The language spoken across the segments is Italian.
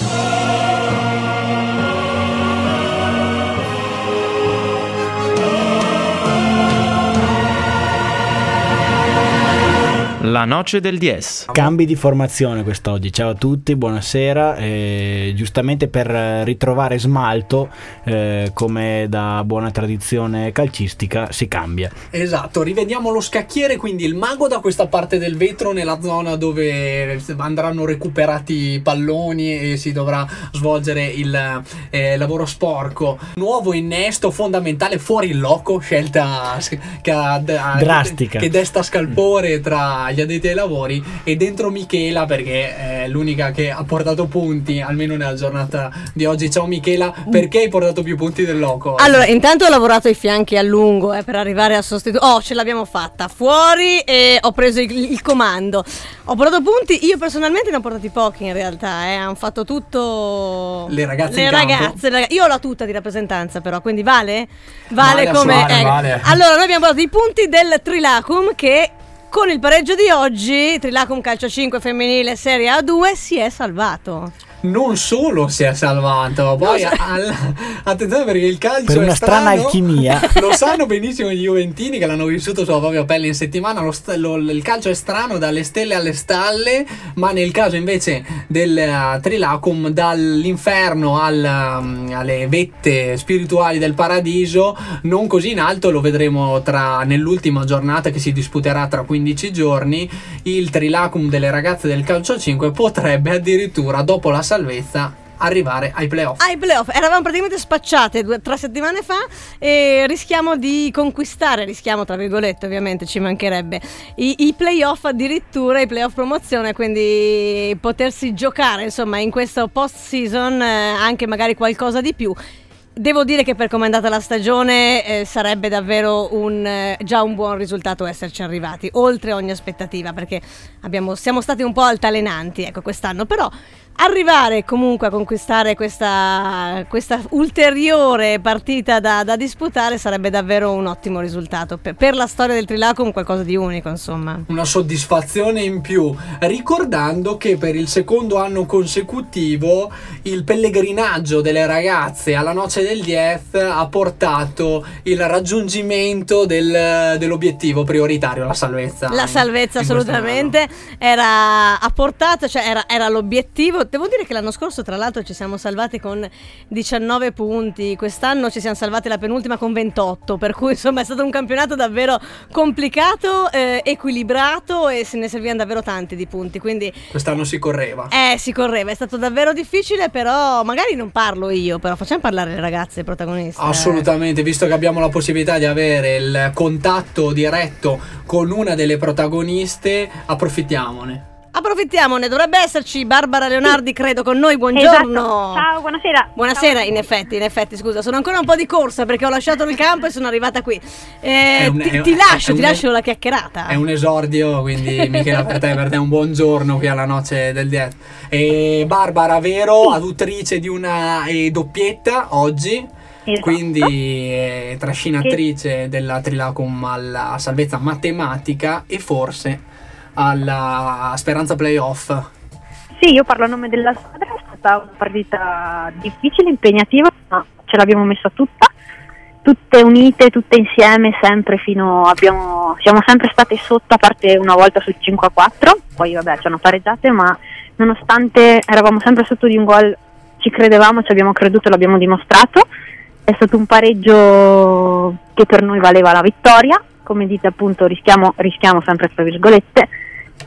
Show. La noce del DS. Cambi di formazione quest'oggi. Ciao a tutti, buonasera. Eh, giustamente per ritrovare smalto, eh, come da buona tradizione calcistica, si cambia. Esatto, rivediamo lo scacchiere, quindi il mago da questa parte del vetro, nella zona dove andranno recuperati i palloni e si dovrà svolgere il eh, lavoro sporco. Nuovo innesto fondamentale fuori il loco, scelta che ha, drastica, che desta scalpore tra gli addetti ai lavori e dentro Michela perché è l'unica che ha portato punti almeno nella giornata di oggi ciao Michela perché hai portato più punti del loco? allora intanto ho lavorato ai fianchi a lungo eh, per arrivare a sostituire oh ce l'abbiamo fatta fuori e ho preso il, il, comando ho portato punti io personalmente ne ho portati pochi in realtà eh. hanno fatto tutto le ragazze le ragazze, ragazze, io ho la tuta di rappresentanza però quindi vale? vale, vale come vale, eh. vale. allora noi abbiamo portato i punti del Trilacum che con il pareggio di oggi, Trilacum Calcio 5 femminile Serie A2 si è salvato non solo si è salvato, poi no, al, attenzione perché il calcio per una strano, strana alchimia. Lo sanno benissimo gli Juventini che l'hanno vissuto sulla propria pelle in settimana. Lo, lo, il calcio è strano dalle stelle alle stalle, ma nel caso invece del uh, Trilacum, dall'inferno al, um, alle vette spirituali del paradiso, non così in alto, lo vedremo tra, nell'ultima giornata che si disputerà tra 15 giorni. Il Trilacum delle ragazze del calcio 5 potrebbe addirittura dopo la salvezza arrivare ai playoff. Ai playoff, eravamo praticamente spacciate due, tre settimane fa e rischiamo di conquistare, rischiamo tra virgolette ovviamente, ci mancherebbe, i, i playoff addirittura, i playoff promozione, quindi potersi giocare insomma in questo post season eh, anche magari qualcosa di più. Devo dire che per come è andata la stagione eh, sarebbe davvero un, eh, già un buon risultato esserci arrivati, oltre ogni aspettativa, perché abbiamo, siamo stati un po' altalenanti ecco, quest'anno, però arrivare comunque a conquistare questa, questa ulteriore partita da, da, disputare sarebbe davvero un ottimo risultato. Per, per, la storia del Trilacum qualcosa di unico insomma. Una soddisfazione in più ricordando che per il secondo anno consecutivo il pellegrinaggio delle ragazze alla noce del Diez ha portato il raggiungimento del, dell'obiettivo prioritario la salvezza. La salvezza assolutamente. era a portata cioè era, era l'obiettivo devo dire che l'anno scorso, tra l'altro, ci siamo salvati con 19 punti. Quest'anno ci siamo salvati la penultima con 28. Per cui, insomma, è stato un campionato davvero complicato, eh, equilibrato e se ne servivano davvero tanti di punti. Quindi, quest'anno si correva. Eh, si correva. È stato davvero difficile, però magari non parlo io, però facciamo parlare le ragazze protagoniste. Assolutamente, visto che abbiamo la possibilità di avere il contatto diretto con una delle protagoniste, approfittiamone. Approfittiamone, dovrebbe esserci Barbara Leonardi, credo, con noi. Buongiorno. Esatto. Ciao, buonasera. Buonasera, Ciao. in effetti, in effetti, scusa, sono ancora un po' di corsa perché ho lasciato il campo e sono arrivata qui. Eh, un, ti, ti, lascio, ti lascio la chiacchierata. È un esordio, quindi Michela per te, per te un buongiorno qui alla noce del diet. E Barbara, vero, aduttrice di una eh, doppietta oggi. Esatto. Quindi eh, trascinatrice che... della Trilacum alla salvezza matematica e forse alla Speranza Playoff. Sì, io parlo a nome della squadra, è stata una partita difficile, impegnativa, ma ce l'abbiamo messa tutta, tutte unite, tutte insieme, sempre fino abbiamo, siamo sempre state sotto, a parte una volta sul 5 a 4, poi vabbè ci hanno pareggiate, ma nonostante eravamo sempre sotto di un gol, ci credevamo, ci abbiamo creduto, l'abbiamo dimostrato, è stato un pareggio che per noi valeva la vittoria, come dite appunto rischiamo, rischiamo sempre tra virgolette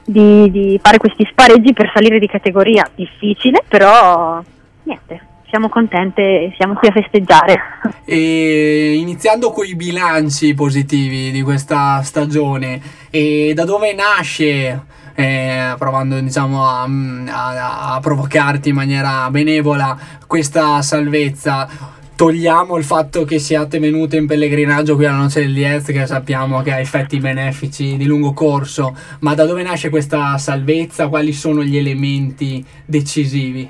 di, di, fare questi spareggi per salire di categoria. Difficile però niente siamo contente siamo qui a festeggiare. E iniziando con i bilanci positivi di questa stagione e da dove nasce eh, provando diciamo a, a, a provocarti in maniera benevola questa salvezza togliamo il fatto che siate venute in pellegrinaggio qui alla Noce del Diez, che sappiamo che ha effetti benefici di lungo corso, ma da dove nasce questa salvezza? Quali sono gli elementi decisivi?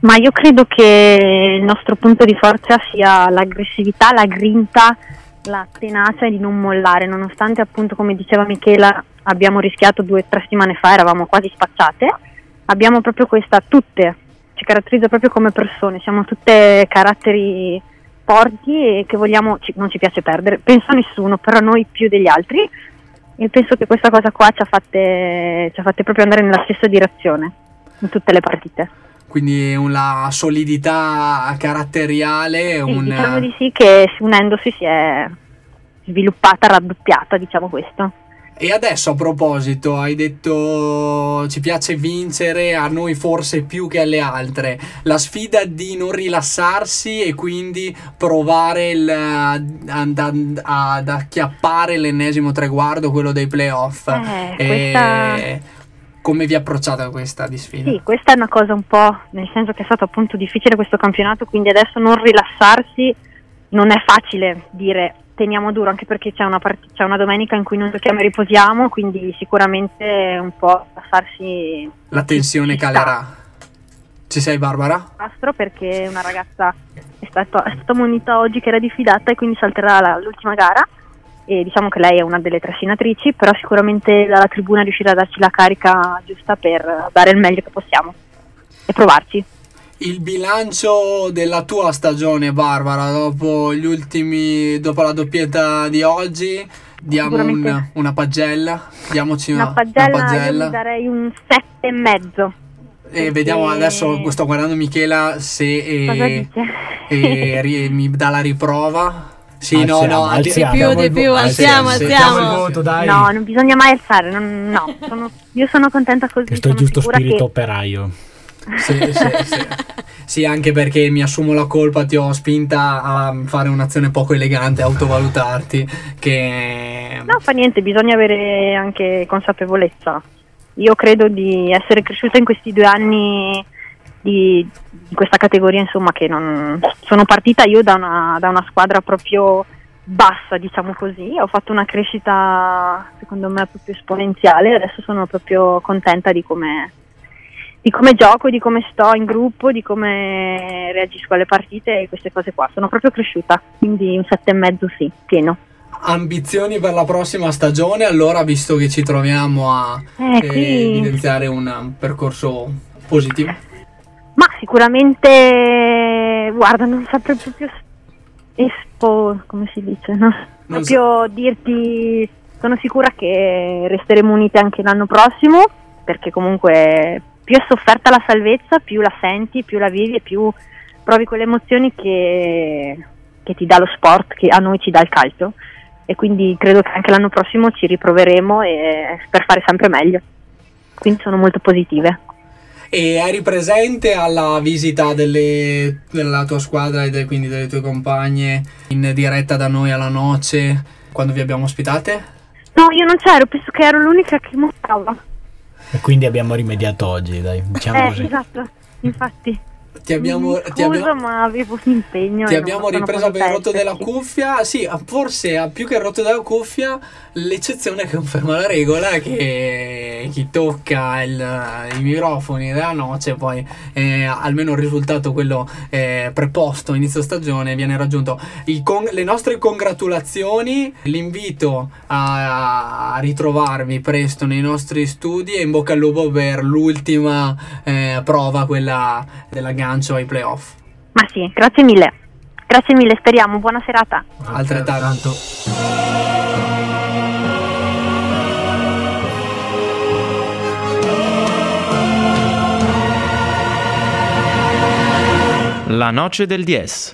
Ma io credo che il nostro punto di forza sia l'aggressività, la grinta, la tenacia di non mollare, nonostante appunto come diceva Michela abbiamo rischiato due o tre settimane fa, eravamo quasi spacciate, abbiamo proprio questa, tutte ci caratterizza proprio come persone, siamo tutte caratteri forti e che vogliamo, ci- non ci piace perdere, penso a nessuno, però noi più degli altri e penso che questa cosa qua ci ha fatte, ci ha fatte proprio andare nella stessa direzione in tutte le partite. Quindi una solidità caratteriale, Sì, un... Diciamo di sì che unendosi si è sviluppata, raddoppiata, diciamo questo. E adesso a proposito, hai detto ci piace vincere, a noi forse più che alle altre, la sfida di non rilassarsi e quindi provare il- ad, ad- ad acchiappare l'ennesimo traguardo, quello dei playoff. Eh, E questa- Come vi approcciate a questa di sfida? Sì, questa è una cosa un po', nel senso che è stato appunto difficile questo campionato, quindi adesso non rilassarsi non è facile dire teniamo duro, anche perché c'è una, part- c'è una domenica in cui non giochiamo e riposiamo, quindi sicuramente un po' rilassarsi La tensione ci sta. calerà. Ci sei Barbara? Astro perché una ragazza è, stato- è stata munita oggi che era diffidata e quindi salterà la- l'ultima gara e diciamo che lei è una delle trascinatrici, però sicuramente dalla tribuna riuscirà a darci la carica giusta per dare il meglio che possiamo e provarci. Il bilancio della tua stagione, Barbara, dopo gli ultimi, dopo la doppietta di oggi, diamo un- una pagella. Diamoci Una pagella, io mi darei un sette e mezzo. E vediamo adesso, sto guardando Michela se Cosa eh, dice? eh, ri- mi dà la riprova. Sì, no, Alziamo, no, anche- alziamo. Di più, di più, alziamo, alziamo. Il voto, dai. No, non bisogna mai alzare, non- no, sono- io sono contenta così. Questo è il sono giusto spirito che- operaio. Sì, sì, sì. Sì, anche perché mi assumo la colpa, ti ho spinta a fare un'azione poco elegante, a autovalutarti. Che No, fa niente, bisogna avere anche consapevolezza. Io credo di essere cresciuta in questi due anni di, di questa categoria, insomma, che non sono partita io da una, da una squadra proprio bassa, diciamo così. Ho fatto una crescita, secondo me, proprio esponenziale. Adesso sono proprio contenta di come, di come gioco, di come sto in gruppo, di come reagisco alle partite e queste cose qua. Sono proprio cresciuta, quindi un sette e mezzo sì, pieno. ambizioni per la prossima stagione, allora visto che ci troviamo a Eh, eh, evidenziare un, percorso positivo. Ma sicuramente, guarda, non saprei proprio espo, come si dice, no? Non proprio dirti, sono sicura che resteremo unite anche l'anno prossimo, perché comunque più è sofferta la salvezza, più la senti, più la vivi e più provi quelle emozioni che, che ti dà lo sport, che a noi ci dà il calcio. E quindi credo che anche l'anno prossimo ci riproveremo e, per fare sempre meglio. Quindi sono molto positive. E eri presente alla visita delle- della tua squadra e de- quindi delle tue compagne in diretta da noi alla noce quando vi abbiamo ospitate? No, io non c'ero, penso che ero l'unica che mostrava. E quindi abbiamo rimediato oggi, dai, diciamo eh, così. esatto, infatti. Ti abbiamo, Mi ti abbiamo- ma avevo un impegno. ti abbiamo ripreso per il rotto della cuffia. Sì, forse più che il rotto della cuffia, l'eccezione conferma la regola che chi tocca il- i microfoni della noce, poi eh, almeno il risultato, quello eh, preposto inizio stagione, viene raggiunto. Con- le nostre congratulazioni, l'invito a, a ritrovarvi presto nei nostri studi e in bocca al lupo per l'ultima eh, prova, quella dell'aggancio ai playoff. Ma sì, grazie mille. Grazie mille, speriamo. Buona serata. Altrettanto. La noce del 10.